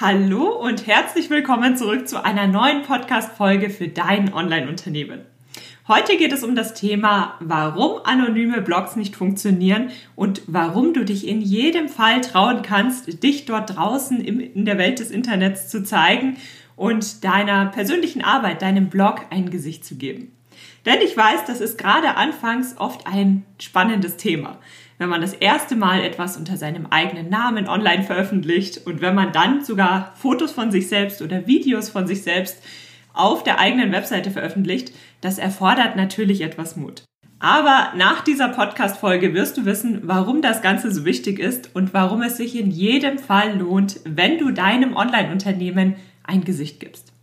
Hallo und herzlich willkommen zurück zu einer neuen Podcast-Folge für dein Online-Unternehmen. Heute geht es um das Thema, warum anonyme Blogs nicht funktionieren und warum du dich in jedem Fall trauen kannst, dich dort draußen in der Welt des Internets zu zeigen und deiner persönlichen Arbeit, deinem Blog ein Gesicht zu geben. Denn ich weiß, das ist gerade anfangs oft ein spannendes Thema wenn man das erste Mal etwas unter seinem eigenen Namen online veröffentlicht und wenn man dann sogar Fotos von sich selbst oder Videos von sich selbst auf der eigenen Webseite veröffentlicht, das erfordert natürlich etwas Mut. Aber nach dieser Podcast-Folge wirst du wissen, warum das Ganze so wichtig ist und warum es sich in jedem Fall lohnt, wenn du deinem Online-Unternehmen ein Gesicht gibst.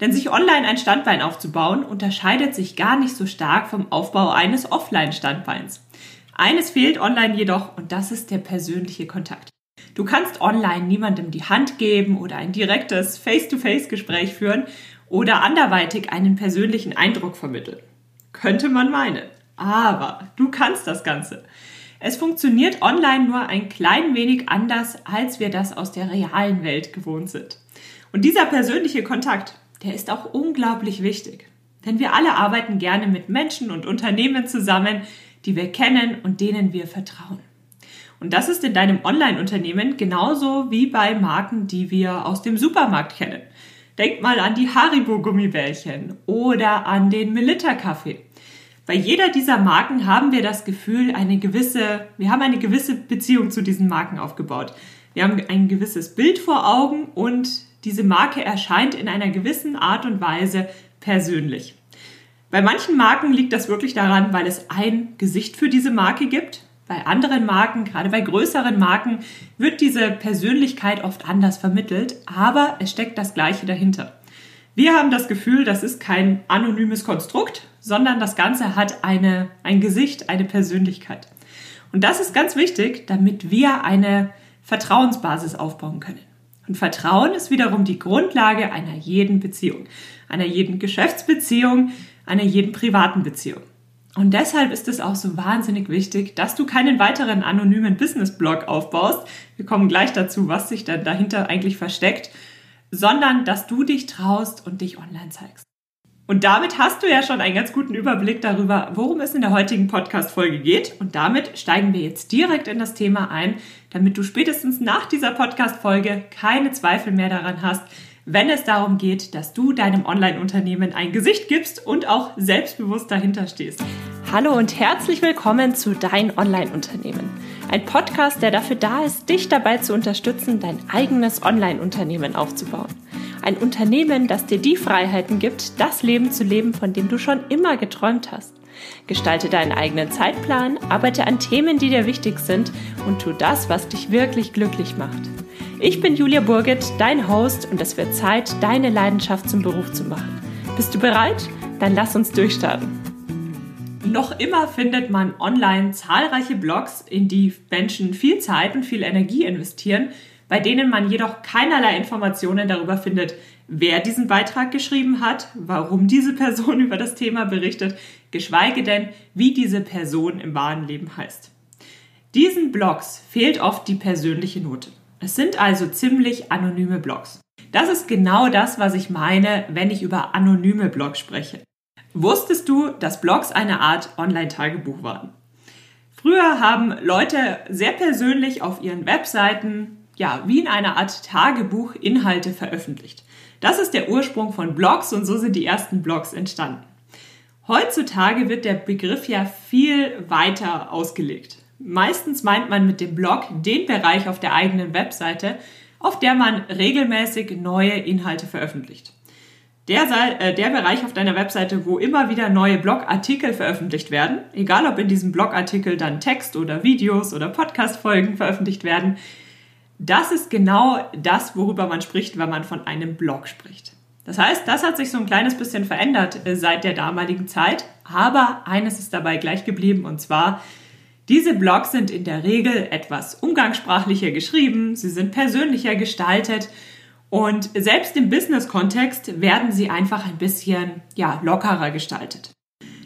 Denn sich online ein Standbein aufzubauen, unterscheidet sich gar nicht so stark vom Aufbau eines Offline-Standbeins. Eines fehlt online jedoch und das ist der persönliche Kontakt. Du kannst online niemandem die Hand geben oder ein direktes Face-to-Face-Gespräch führen oder anderweitig einen persönlichen Eindruck vermitteln. Könnte man meinen. Aber du kannst das Ganze. Es funktioniert online nur ein klein wenig anders, als wir das aus der realen Welt gewohnt sind. Und dieser persönliche Kontakt, der ist auch unglaublich wichtig. Denn wir alle arbeiten gerne mit Menschen und Unternehmen zusammen, die wir kennen und denen wir vertrauen. Und das ist in deinem Online-Unternehmen genauso wie bei Marken, die wir aus dem Supermarkt kennen. Denk mal an die Haribo-Gummibärchen oder an den Melitta-Kaffee. Bei jeder dieser Marken haben wir das Gefühl, eine gewisse, wir haben eine gewisse Beziehung zu diesen Marken aufgebaut. Wir haben ein gewisses Bild vor Augen und diese Marke erscheint in einer gewissen Art und Weise persönlich. Bei manchen Marken liegt das wirklich daran, weil es ein Gesicht für diese Marke gibt. Bei anderen Marken, gerade bei größeren Marken, wird diese Persönlichkeit oft anders vermittelt, aber es steckt das Gleiche dahinter. Wir haben das Gefühl, das ist kein anonymes Konstrukt, sondern das Ganze hat eine, ein Gesicht, eine Persönlichkeit. Und das ist ganz wichtig, damit wir eine Vertrauensbasis aufbauen können. Und Vertrauen ist wiederum die Grundlage einer jeden Beziehung, einer jeden Geschäftsbeziehung, einer jeden privaten Beziehung. Und deshalb ist es auch so wahnsinnig wichtig, dass du keinen weiteren anonymen Business-Blog aufbaust. Wir kommen gleich dazu, was sich dann dahinter eigentlich versteckt, sondern dass du dich traust und dich online zeigst. Und damit hast du ja schon einen ganz guten Überblick darüber, worum es in der heutigen Podcast-Folge geht. Und damit steigen wir jetzt direkt in das Thema ein, damit du spätestens nach dieser Podcast-Folge keine Zweifel mehr daran hast, wenn es darum geht, dass du deinem Online-Unternehmen ein Gesicht gibst und auch selbstbewusst dahinter stehst. Hallo und herzlich willkommen zu Dein Online-Unternehmen. Ein Podcast, der dafür da ist, dich dabei zu unterstützen, dein eigenes Online-Unternehmen aufzubauen. Ein Unternehmen, das dir die Freiheiten gibt, das Leben zu leben, von dem du schon immer geträumt hast. Gestalte deinen eigenen Zeitplan, arbeite an Themen, die dir wichtig sind und tu das, was dich wirklich glücklich macht. Ich bin Julia Burget, dein Host und es wird Zeit, deine Leidenschaft zum Beruf zu machen. Bist du bereit? Dann lass uns durchstarten. Noch immer findet man online zahlreiche Blogs, in die Menschen viel Zeit und viel Energie investieren, bei denen man jedoch keinerlei Informationen darüber findet, wer diesen Beitrag geschrieben hat, warum diese Person über das Thema berichtet, geschweige denn, wie diese Person im wahren Leben heißt. Diesen Blogs fehlt oft die persönliche Note. Es sind also ziemlich anonyme Blogs. Das ist genau das, was ich meine, wenn ich über anonyme Blogs spreche. Wusstest du, dass Blogs eine Art Online-Tagebuch waren? Früher haben Leute sehr persönlich auf ihren Webseiten, ja, wie in einer Art Tagebuch Inhalte veröffentlicht. Das ist der Ursprung von Blogs und so sind die ersten Blogs entstanden. Heutzutage wird der Begriff ja viel weiter ausgelegt. Meistens meint man mit dem Blog den Bereich auf der eigenen Webseite, auf der man regelmäßig neue Inhalte veröffentlicht. Der, äh, der Bereich auf deiner Webseite, wo immer wieder neue Blogartikel veröffentlicht werden, egal ob in diesem Blogartikel dann Text oder Videos oder Podcast-Folgen veröffentlicht werden, das ist genau das, worüber man spricht, wenn man von einem Blog spricht. Das heißt, das hat sich so ein kleines bisschen verändert äh, seit der damaligen Zeit, aber eines ist dabei gleich geblieben und zwar, diese Blogs sind in der Regel etwas umgangssprachlicher geschrieben, sie sind persönlicher gestaltet und selbst im Business-Kontext werden sie einfach ein bisschen ja, lockerer gestaltet.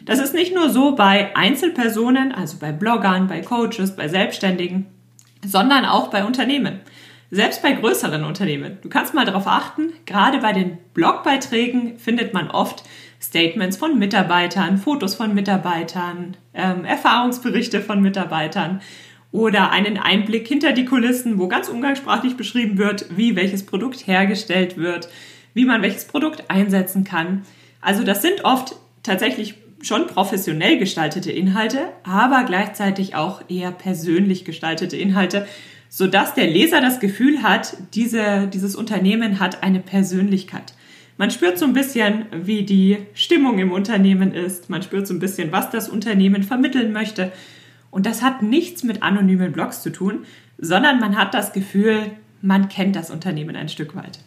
Das ist nicht nur so bei Einzelpersonen, also bei Bloggern, bei Coaches, bei Selbstständigen, sondern auch bei Unternehmen. Selbst bei größeren Unternehmen. Du kannst mal darauf achten, gerade bei den Blogbeiträgen findet man oft Statements von Mitarbeitern, Fotos von Mitarbeitern, ähm, Erfahrungsberichte von Mitarbeitern oder einen Einblick hinter die Kulissen, wo ganz umgangssprachlich beschrieben wird, wie welches Produkt hergestellt wird, wie man welches Produkt einsetzen kann. Also das sind oft tatsächlich schon professionell gestaltete Inhalte, aber gleichzeitig auch eher persönlich gestaltete Inhalte, sodass der Leser das Gefühl hat, diese, dieses Unternehmen hat eine Persönlichkeit. Man spürt so ein bisschen, wie die Stimmung im Unternehmen ist. Man spürt so ein bisschen, was das Unternehmen vermitteln möchte. Und das hat nichts mit anonymen Blogs zu tun, sondern man hat das Gefühl, man kennt das Unternehmen ein Stück weit.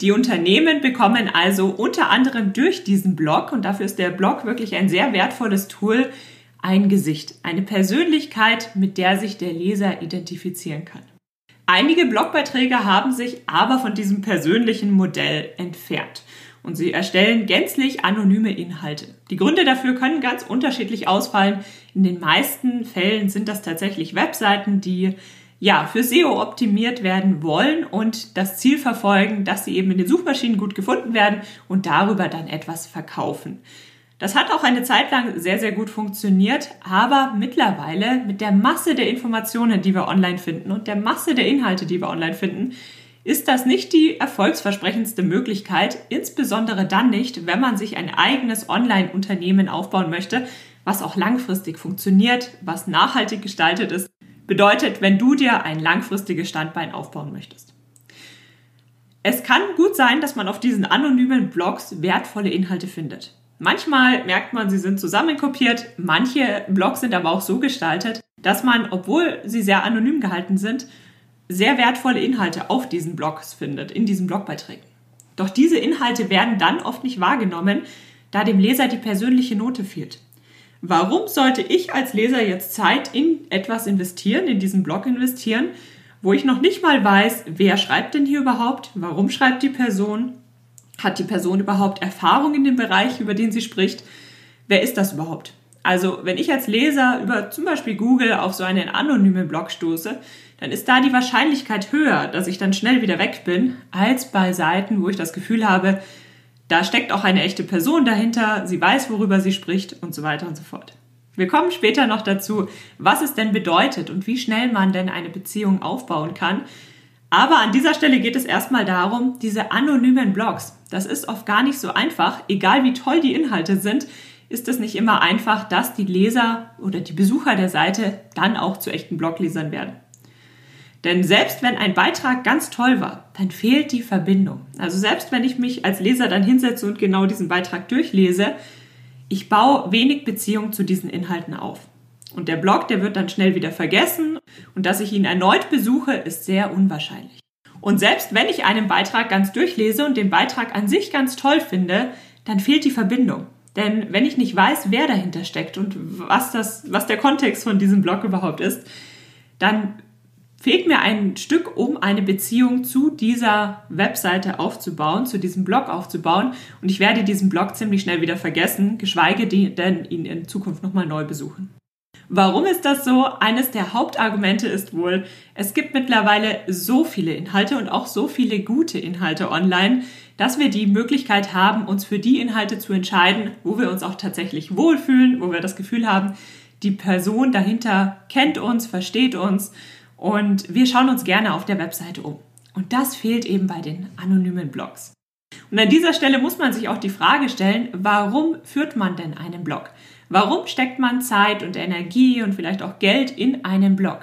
Die Unternehmen bekommen also unter anderem durch diesen Blog, und dafür ist der Blog wirklich ein sehr wertvolles Tool, ein Gesicht, eine Persönlichkeit, mit der sich der Leser identifizieren kann. Einige Blogbeiträge haben sich aber von diesem persönlichen Modell entfernt und sie erstellen gänzlich anonyme Inhalte. Die Gründe dafür können ganz unterschiedlich ausfallen. In den meisten Fällen sind das tatsächlich Webseiten, die ja, für SEO optimiert werden wollen und das Ziel verfolgen, dass sie eben in den Suchmaschinen gut gefunden werden und darüber dann etwas verkaufen. Das hat auch eine Zeit lang sehr, sehr gut funktioniert, aber mittlerweile mit der Masse der Informationen, die wir online finden und der Masse der Inhalte, die wir online finden, ist das nicht die erfolgsversprechendste Möglichkeit, insbesondere dann nicht, wenn man sich ein eigenes Online-Unternehmen aufbauen möchte, was auch langfristig funktioniert, was nachhaltig gestaltet ist, bedeutet, wenn du dir ein langfristiges Standbein aufbauen möchtest. Es kann gut sein, dass man auf diesen anonymen Blogs wertvolle Inhalte findet. Manchmal merkt man, sie sind zusammenkopiert. Manche Blogs sind aber auch so gestaltet, dass man, obwohl sie sehr anonym gehalten sind, sehr wertvolle Inhalte auf diesen Blogs findet, in diesen Blogbeiträgen. Doch diese Inhalte werden dann oft nicht wahrgenommen, da dem Leser die persönliche Note fehlt. Warum sollte ich als Leser jetzt Zeit in etwas investieren, in diesen Blog investieren, wo ich noch nicht mal weiß, wer schreibt denn hier überhaupt, warum schreibt die Person hat die Person überhaupt Erfahrung in dem Bereich, über den sie spricht? Wer ist das überhaupt? Also, wenn ich als Leser über zum Beispiel Google auf so einen anonymen Blog stoße, dann ist da die Wahrscheinlichkeit höher, dass ich dann schnell wieder weg bin, als bei Seiten, wo ich das Gefühl habe, da steckt auch eine echte Person dahinter, sie weiß, worüber sie spricht und so weiter und so fort. Wir kommen später noch dazu, was es denn bedeutet und wie schnell man denn eine Beziehung aufbauen kann, aber an dieser Stelle geht es erstmal darum, diese anonymen Blogs. Das ist oft gar nicht so einfach. Egal wie toll die Inhalte sind, ist es nicht immer einfach, dass die Leser oder die Besucher der Seite dann auch zu echten Bloglesern werden. Denn selbst wenn ein Beitrag ganz toll war, dann fehlt die Verbindung. Also selbst wenn ich mich als Leser dann hinsetze und genau diesen Beitrag durchlese, ich baue wenig Beziehung zu diesen Inhalten auf. Und der Blog, der wird dann schnell wieder vergessen und dass ich ihn erneut besuche, ist sehr unwahrscheinlich. Und selbst wenn ich einen Beitrag ganz durchlese und den Beitrag an sich ganz toll finde, dann fehlt die Verbindung. Denn wenn ich nicht weiß, wer dahinter steckt und was, das, was der Kontext von diesem Blog überhaupt ist, dann fehlt mir ein Stück, um eine Beziehung zu dieser Webseite aufzubauen, zu diesem Blog aufzubauen. Und ich werde diesen Blog ziemlich schnell wieder vergessen, geschweige denn ihn in Zukunft nochmal neu besuchen. Warum ist das so? Eines der Hauptargumente ist wohl, es gibt mittlerweile so viele Inhalte und auch so viele gute Inhalte online, dass wir die Möglichkeit haben, uns für die Inhalte zu entscheiden, wo wir uns auch tatsächlich wohlfühlen, wo wir das Gefühl haben, die Person dahinter kennt uns, versteht uns und wir schauen uns gerne auf der Webseite um. Und das fehlt eben bei den anonymen Blogs. Und an dieser Stelle muss man sich auch die Frage stellen, warum führt man denn einen Blog? Warum steckt man Zeit und Energie und vielleicht auch Geld in einen Blog?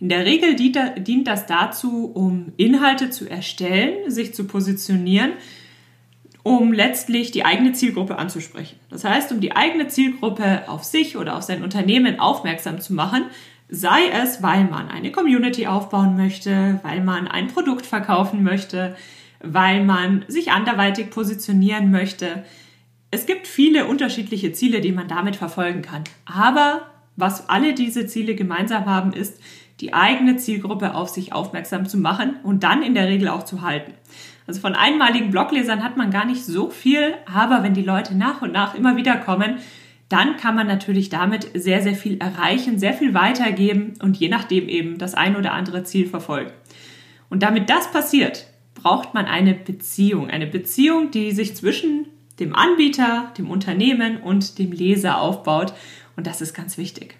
In der Regel dient das dazu, um Inhalte zu erstellen, sich zu positionieren, um letztlich die eigene Zielgruppe anzusprechen. Das heißt, um die eigene Zielgruppe auf sich oder auf sein Unternehmen aufmerksam zu machen, sei es, weil man eine Community aufbauen möchte, weil man ein Produkt verkaufen möchte, weil man sich anderweitig positionieren möchte, es gibt viele unterschiedliche Ziele, die man damit verfolgen kann. Aber was alle diese Ziele gemeinsam haben, ist, die eigene Zielgruppe auf sich aufmerksam zu machen und dann in der Regel auch zu halten. Also von einmaligen Bloglesern hat man gar nicht so viel, aber wenn die Leute nach und nach immer wieder kommen, dann kann man natürlich damit sehr, sehr viel erreichen, sehr viel weitergeben und je nachdem eben das ein oder andere Ziel verfolgen. Und damit das passiert, braucht man eine Beziehung. Eine Beziehung, die sich zwischen dem Anbieter, dem Unternehmen und dem Leser aufbaut. Und das ist ganz wichtig.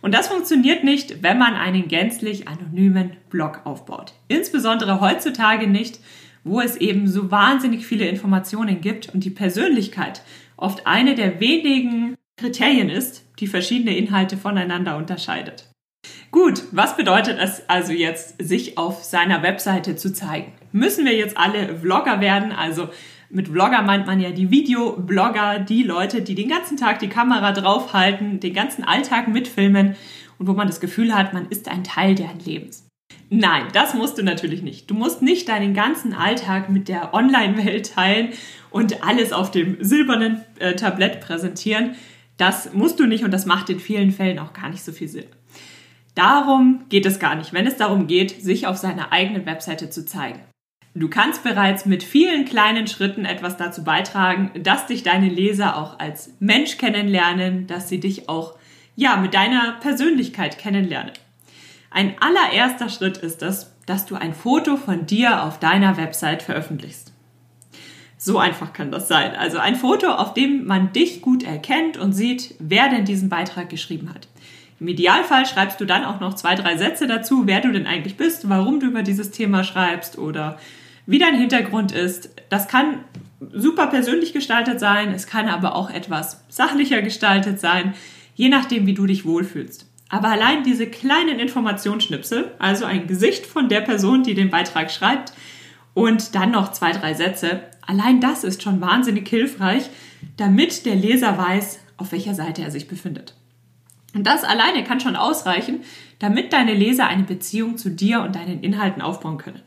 Und das funktioniert nicht, wenn man einen gänzlich anonymen Blog aufbaut. Insbesondere heutzutage nicht, wo es eben so wahnsinnig viele Informationen gibt und die Persönlichkeit oft eine der wenigen Kriterien ist, die verschiedene Inhalte voneinander unterscheidet. Gut, was bedeutet es also jetzt, sich auf seiner Webseite zu zeigen? Müssen wir jetzt alle Vlogger werden? Also mit Vlogger meint man ja die Videoblogger, die Leute, die den ganzen Tag die Kamera draufhalten, den ganzen Alltag mitfilmen und wo man das Gefühl hat, man ist ein Teil deren Lebens. Nein, das musst du natürlich nicht. Du musst nicht deinen ganzen Alltag mit der Online-Welt teilen und alles auf dem silbernen äh, Tablett präsentieren. Das musst du nicht und das macht in vielen Fällen auch gar nicht so viel Sinn. Darum geht es gar nicht, wenn es darum geht, sich auf seiner eigenen Webseite zu zeigen. Du kannst bereits mit vielen kleinen Schritten etwas dazu beitragen, dass dich deine Leser auch als Mensch kennenlernen, dass sie dich auch ja mit deiner Persönlichkeit kennenlernen. Ein allererster Schritt ist es, dass du ein Foto von dir auf deiner Website veröffentlichst. So einfach kann das sein. Also ein Foto, auf dem man dich gut erkennt und sieht, wer denn diesen Beitrag geschrieben hat. Im Idealfall schreibst du dann auch noch zwei, drei Sätze dazu, wer du denn eigentlich bist, warum du über dieses Thema schreibst oder wie dein Hintergrund ist. Das kann super persönlich gestaltet sein, es kann aber auch etwas sachlicher gestaltet sein, je nachdem, wie du dich wohlfühlst. Aber allein diese kleinen Informationsschnipsel, also ein Gesicht von der Person, die den Beitrag schreibt und dann noch zwei, drei Sätze, allein das ist schon wahnsinnig hilfreich, damit der Leser weiß, auf welcher Seite er sich befindet. Und das alleine kann schon ausreichen, damit deine Leser eine Beziehung zu dir und deinen Inhalten aufbauen können.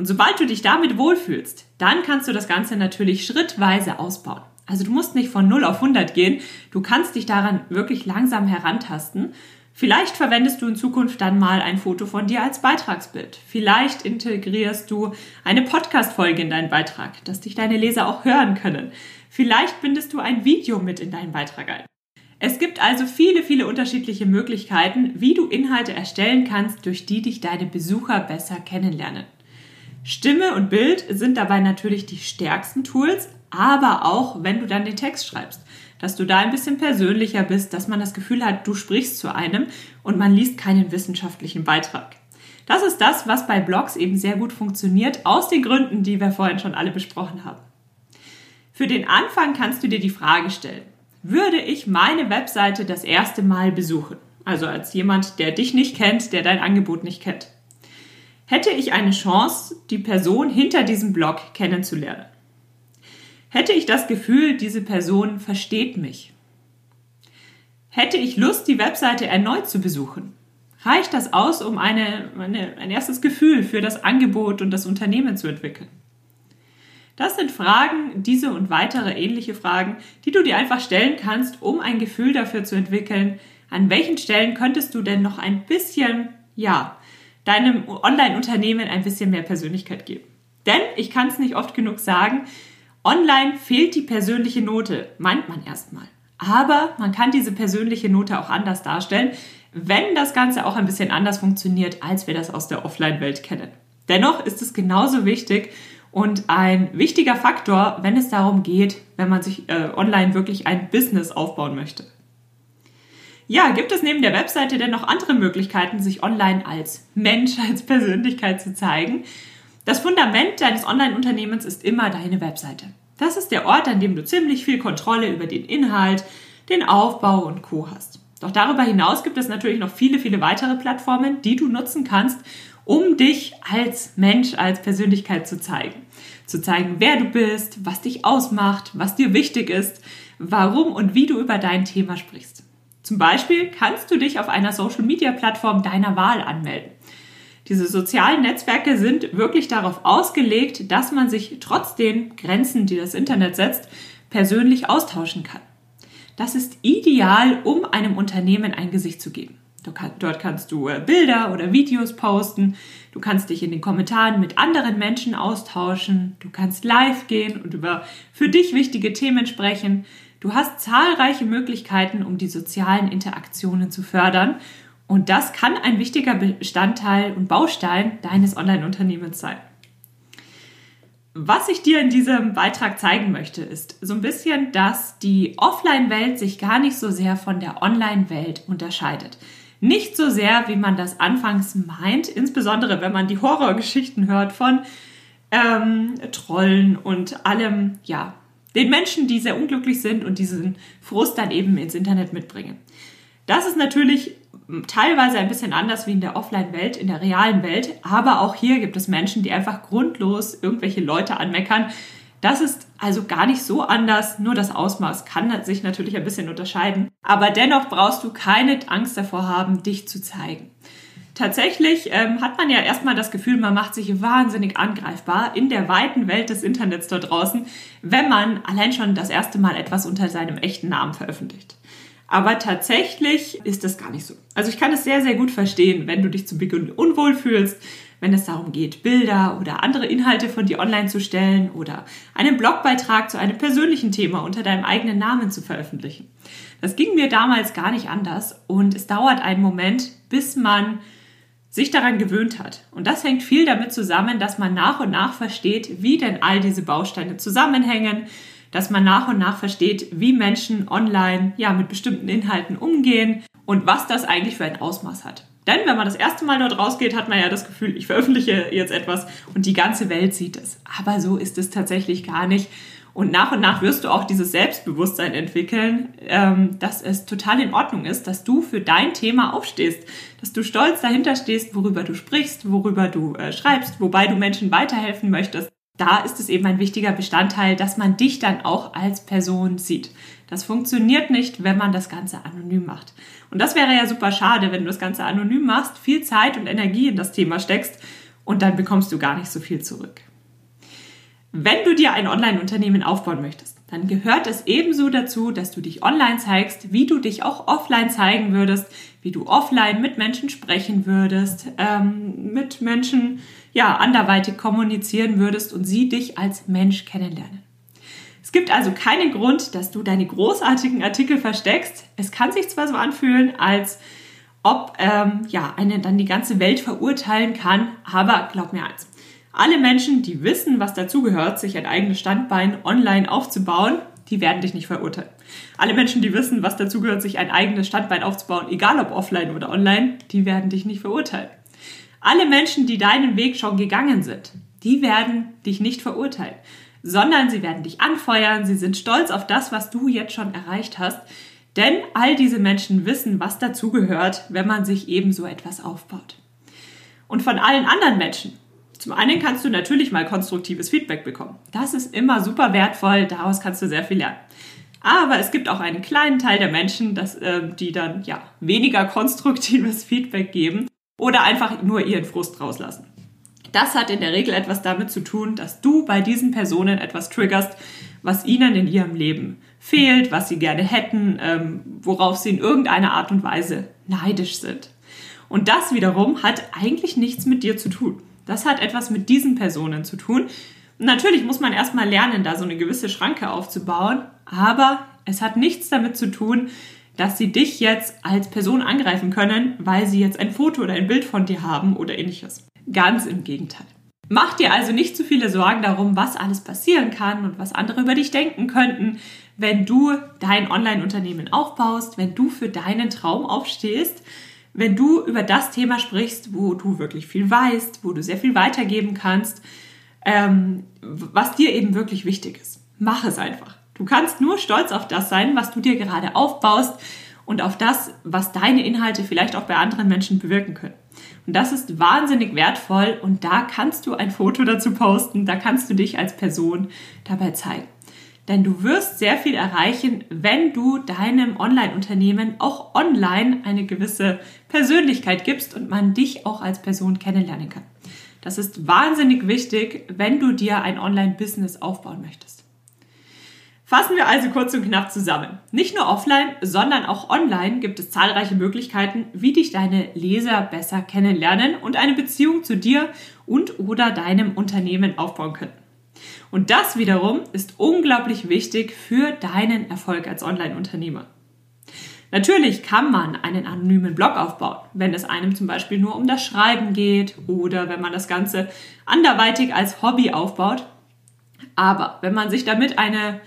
Und sobald du dich damit wohlfühlst, dann kannst du das Ganze natürlich schrittweise ausbauen. Also du musst nicht von 0 auf 100 gehen, du kannst dich daran wirklich langsam herantasten. Vielleicht verwendest du in Zukunft dann mal ein Foto von dir als Beitragsbild. Vielleicht integrierst du eine Podcast-Folge in deinen Beitrag, dass dich deine Leser auch hören können. Vielleicht bindest du ein Video mit in deinen Beitrag ein. Es gibt also viele, viele unterschiedliche Möglichkeiten, wie du Inhalte erstellen kannst, durch die dich deine Besucher besser kennenlernen. Stimme und Bild sind dabei natürlich die stärksten Tools, aber auch wenn du dann den Text schreibst, dass du da ein bisschen persönlicher bist, dass man das Gefühl hat, du sprichst zu einem und man liest keinen wissenschaftlichen Beitrag. Das ist das, was bei Blogs eben sehr gut funktioniert, aus den Gründen, die wir vorhin schon alle besprochen haben. Für den Anfang kannst du dir die Frage stellen, würde ich meine Webseite das erste Mal besuchen? Also als jemand, der dich nicht kennt, der dein Angebot nicht kennt hätte ich eine Chance, die Person hinter diesem Blog kennenzulernen. Hätte ich das Gefühl, diese Person versteht mich. Hätte ich Lust, die Webseite erneut zu besuchen? Reicht das aus, um eine, eine, ein erstes Gefühl für das Angebot und das Unternehmen zu entwickeln? Das sind Fragen, diese und weitere ähnliche Fragen, die du dir einfach stellen kannst, um ein Gefühl dafür zu entwickeln, an welchen Stellen könntest du denn noch ein bisschen, ja, deinem Online-Unternehmen ein bisschen mehr Persönlichkeit geben. Denn ich kann es nicht oft genug sagen, online fehlt die persönliche Note, meint man erstmal. Aber man kann diese persönliche Note auch anders darstellen, wenn das Ganze auch ein bisschen anders funktioniert, als wir das aus der Offline-Welt kennen. Dennoch ist es genauso wichtig und ein wichtiger Faktor, wenn es darum geht, wenn man sich äh, online wirklich ein Business aufbauen möchte. Ja, gibt es neben der Webseite denn noch andere Möglichkeiten, sich online als Mensch, als Persönlichkeit zu zeigen? Das Fundament deines Online-Unternehmens ist immer deine Webseite. Das ist der Ort, an dem du ziemlich viel Kontrolle über den Inhalt, den Aufbau und Co. hast. Doch darüber hinaus gibt es natürlich noch viele, viele weitere Plattformen, die du nutzen kannst, um dich als Mensch, als Persönlichkeit zu zeigen. Zu zeigen, wer du bist, was dich ausmacht, was dir wichtig ist, warum und wie du über dein Thema sprichst. Zum Beispiel kannst du dich auf einer Social-Media-Plattform deiner Wahl anmelden. Diese sozialen Netzwerke sind wirklich darauf ausgelegt, dass man sich trotz den Grenzen, die das Internet setzt, persönlich austauschen kann. Das ist ideal, um einem Unternehmen ein Gesicht zu geben. Dort kannst du äh, Bilder oder Videos posten, du kannst dich in den Kommentaren mit anderen Menschen austauschen, du kannst live gehen und über für dich wichtige Themen sprechen, Du hast zahlreiche Möglichkeiten, um die sozialen Interaktionen zu fördern Und das kann ein wichtiger Bestandteil und Baustein deines Online-Unternehmens sein. Was ich dir in diesem Beitrag zeigen möchte, ist so ein bisschen, dass die Offline-Welt sich gar nicht so sehr von der Online-Welt unterscheidet. Nicht so sehr, wie man das anfangs meint, insbesondere wenn man die Horrorgeschichten hört von ähm, Trollen und allem, ja, den Menschen, die sehr unglücklich sind und diesen Frust dann eben ins Internet mitbringen. Das ist natürlich teilweise ein bisschen anders wie in der Offline-Welt, in der realen Welt, aber auch hier gibt es Menschen, die einfach grundlos irgendwelche Leute anmeckern. Das ist also gar nicht so anders, nur das Ausmaß kann sich natürlich ein bisschen unterscheiden. Aber dennoch brauchst du keine Angst davor haben, dich zu zeigen. Tatsächlich ähm, hat man ja erstmal das Gefühl, man macht sich wahnsinnig angreifbar in der weiten Welt des Internets dort draußen, wenn man allein schon das erste Mal etwas unter seinem echten Namen veröffentlicht. Aber tatsächlich ist das gar nicht so. Also ich kann es sehr, sehr gut verstehen, wenn du dich zu Beginn unwohl fühlst, wenn es darum geht, Bilder oder andere Inhalte von dir online zu stellen oder einen Blogbeitrag zu einem persönlichen Thema unter deinem eigenen Namen zu veröffentlichen. Das ging mir damals gar nicht anders und es dauert einen Moment, bis man sich daran gewöhnt hat. Und das hängt viel damit zusammen, dass man nach und nach versteht, wie denn all diese Bausteine zusammenhängen, dass man nach und nach versteht, wie Menschen online ja mit bestimmten Inhalten umgehen und was das eigentlich für ein Ausmaß hat. Denn wenn man das erste Mal dort rausgeht, hat man ja das Gefühl, ich veröffentliche jetzt etwas und die ganze Welt sieht es. Aber so ist es tatsächlich gar nicht. Und nach und nach wirst du auch dieses Selbstbewusstsein entwickeln, ähm, dass es total in Ordnung ist, dass du für dein Thema aufstehst, dass du stolz dahinter stehst, worüber du sprichst, worüber du äh, schreibst, wobei du Menschen weiterhelfen möchtest da ist es eben ein wichtiger Bestandteil, dass man dich dann auch als Person sieht. Das funktioniert nicht, wenn man das Ganze anonym macht. Und das wäre ja super schade, wenn du das Ganze anonym machst, viel Zeit und Energie in das Thema steckst und dann bekommst du gar nicht so viel zurück. Wenn du dir ein Online-Unternehmen aufbauen möchtest, dann gehört es ebenso dazu, dass du dich online zeigst, wie du dich auch offline zeigen würdest, wie du offline mit Menschen sprechen würdest, ähm, mit Menschen ja anderweitig kommunizieren würdest und sie dich als Mensch kennenlernen. Es gibt also keinen Grund, dass du deine großartigen Artikel versteckst. Es kann sich zwar so anfühlen, als ob ähm, ja eine dann die ganze Welt verurteilen kann, aber glaub mir eins: Alle Menschen, die wissen, was dazugehört, sich ein eigenes Standbein online aufzubauen, die werden dich nicht verurteilen. Alle Menschen, die wissen, was dazugehört, sich ein eigenes Standbein aufzubauen, egal ob offline oder online, die werden dich nicht verurteilen. Alle Menschen, die deinen Weg schon gegangen sind, die werden dich nicht verurteilen, sondern sie werden dich anfeuern, sie sind stolz auf das, was du jetzt schon erreicht hast, denn all diese Menschen wissen, was dazugehört, wenn man sich eben so etwas aufbaut. Und von allen anderen Menschen, zum einen kannst du natürlich mal konstruktives Feedback bekommen. Das ist immer super wertvoll, daraus kannst du sehr viel lernen. Aber es gibt auch einen kleinen Teil der Menschen, das, äh, die dann ja weniger konstruktives Feedback geben oder einfach nur ihren Frust rauslassen. Das hat in der Regel etwas damit zu tun, dass du bei diesen Personen etwas triggerst, was ihnen in ihrem Leben fehlt, was sie gerne hätten, ähm, worauf sie in irgendeiner Art und Weise neidisch sind. Und das wiederum hat eigentlich nichts mit dir zu tun. Das hat etwas mit diesen Personen zu tun. Natürlich muss man erstmal lernen, da so eine gewisse Schranke aufzubauen, aber es hat nichts damit zu tun, dass sie dich jetzt als Person angreifen können, weil sie jetzt ein Foto oder ein Bild von dir haben oder ähnliches. Ganz im Gegenteil. Mach dir also nicht zu viele Sorgen darum, was alles passieren kann und was andere über dich denken könnten, wenn du dein Online-Unternehmen aufbaust, wenn du für deinen Traum aufstehst, wenn du über das Thema sprichst, wo du wirklich viel weißt, wo du sehr viel weitergeben kannst, ähm, was dir eben wirklich wichtig ist. Mach es einfach. Du kannst nur stolz auf das sein, was du dir gerade aufbaust und auf das, was deine Inhalte vielleicht auch bei anderen Menschen bewirken können. Und das ist wahnsinnig wertvoll und da kannst du ein Foto dazu posten, da kannst du dich als Person dabei zeigen. Denn du wirst sehr viel erreichen, wenn du deinem Online-Unternehmen auch online eine gewisse Persönlichkeit gibst und man dich auch als Person kennenlernen kann. Das ist wahnsinnig wichtig, wenn du dir ein Online-Business aufbauen möchtest. Fassen wir also kurz und knapp zusammen. Nicht nur offline, sondern auch online gibt es zahlreiche Möglichkeiten, wie dich deine Leser besser kennenlernen und eine Beziehung zu dir und oder deinem Unternehmen aufbauen können. Und das wiederum ist unglaublich wichtig für deinen Erfolg als Online-Unternehmer. Natürlich kann man einen anonymen Blog aufbauen, wenn es einem zum Beispiel nur um das Schreiben geht oder wenn man das Ganze anderweitig als Hobby aufbaut. Aber wenn man sich damit eine,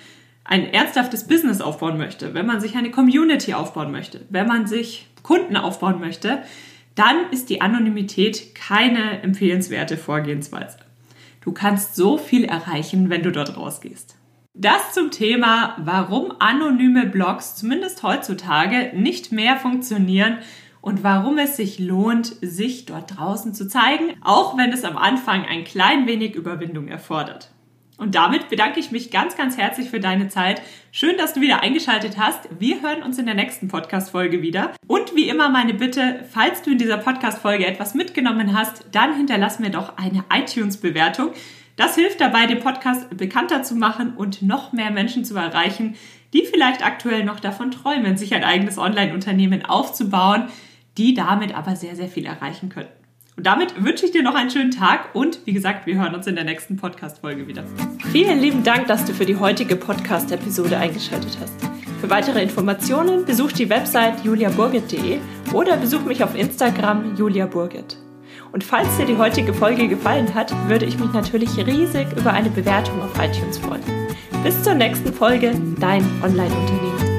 ein ernsthaftes Business aufbauen möchte, wenn man sich eine Community aufbauen möchte, wenn man sich Kunden aufbauen möchte, dann ist die Anonymität keine empfehlenswerte Vorgehensweise. Du kannst so viel erreichen, wenn du dort rausgehst. Das zum Thema, warum anonyme Blogs zumindest heutzutage nicht mehr funktionieren und warum es sich lohnt, sich dort draußen zu zeigen, auch wenn es am Anfang ein klein wenig Überwindung erfordert. Und damit bedanke ich mich ganz, ganz herzlich für deine Zeit. Schön, dass du wieder eingeschaltet hast. Wir hören uns in der nächsten Podcast-Folge wieder. Und wie immer meine Bitte, falls du in dieser Podcast-Folge etwas mitgenommen hast, dann hinterlass mir doch eine iTunes-Bewertung. Das hilft dabei, den Podcast bekannter zu machen und noch mehr Menschen zu erreichen, die vielleicht aktuell noch davon träumen, sich ein eigenes Online-Unternehmen aufzubauen, die damit aber sehr, sehr viel erreichen könnten. Und damit wünsche ich dir noch einen schönen Tag und wie gesagt, wir hören uns in der nächsten Podcast-Folge wieder. Vielen lieben Dank, dass du für die heutige Podcast-Episode eingeschaltet hast. Für weitere Informationen besuch die Website juliaburgit.de oder besuch mich auf Instagram juliaburgit. Und falls dir die heutige Folge gefallen hat, würde ich mich natürlich riesig über eine Bewertung auf iTunes freuen. Bis zur nächsten Folge, dein Online-Unternehmen.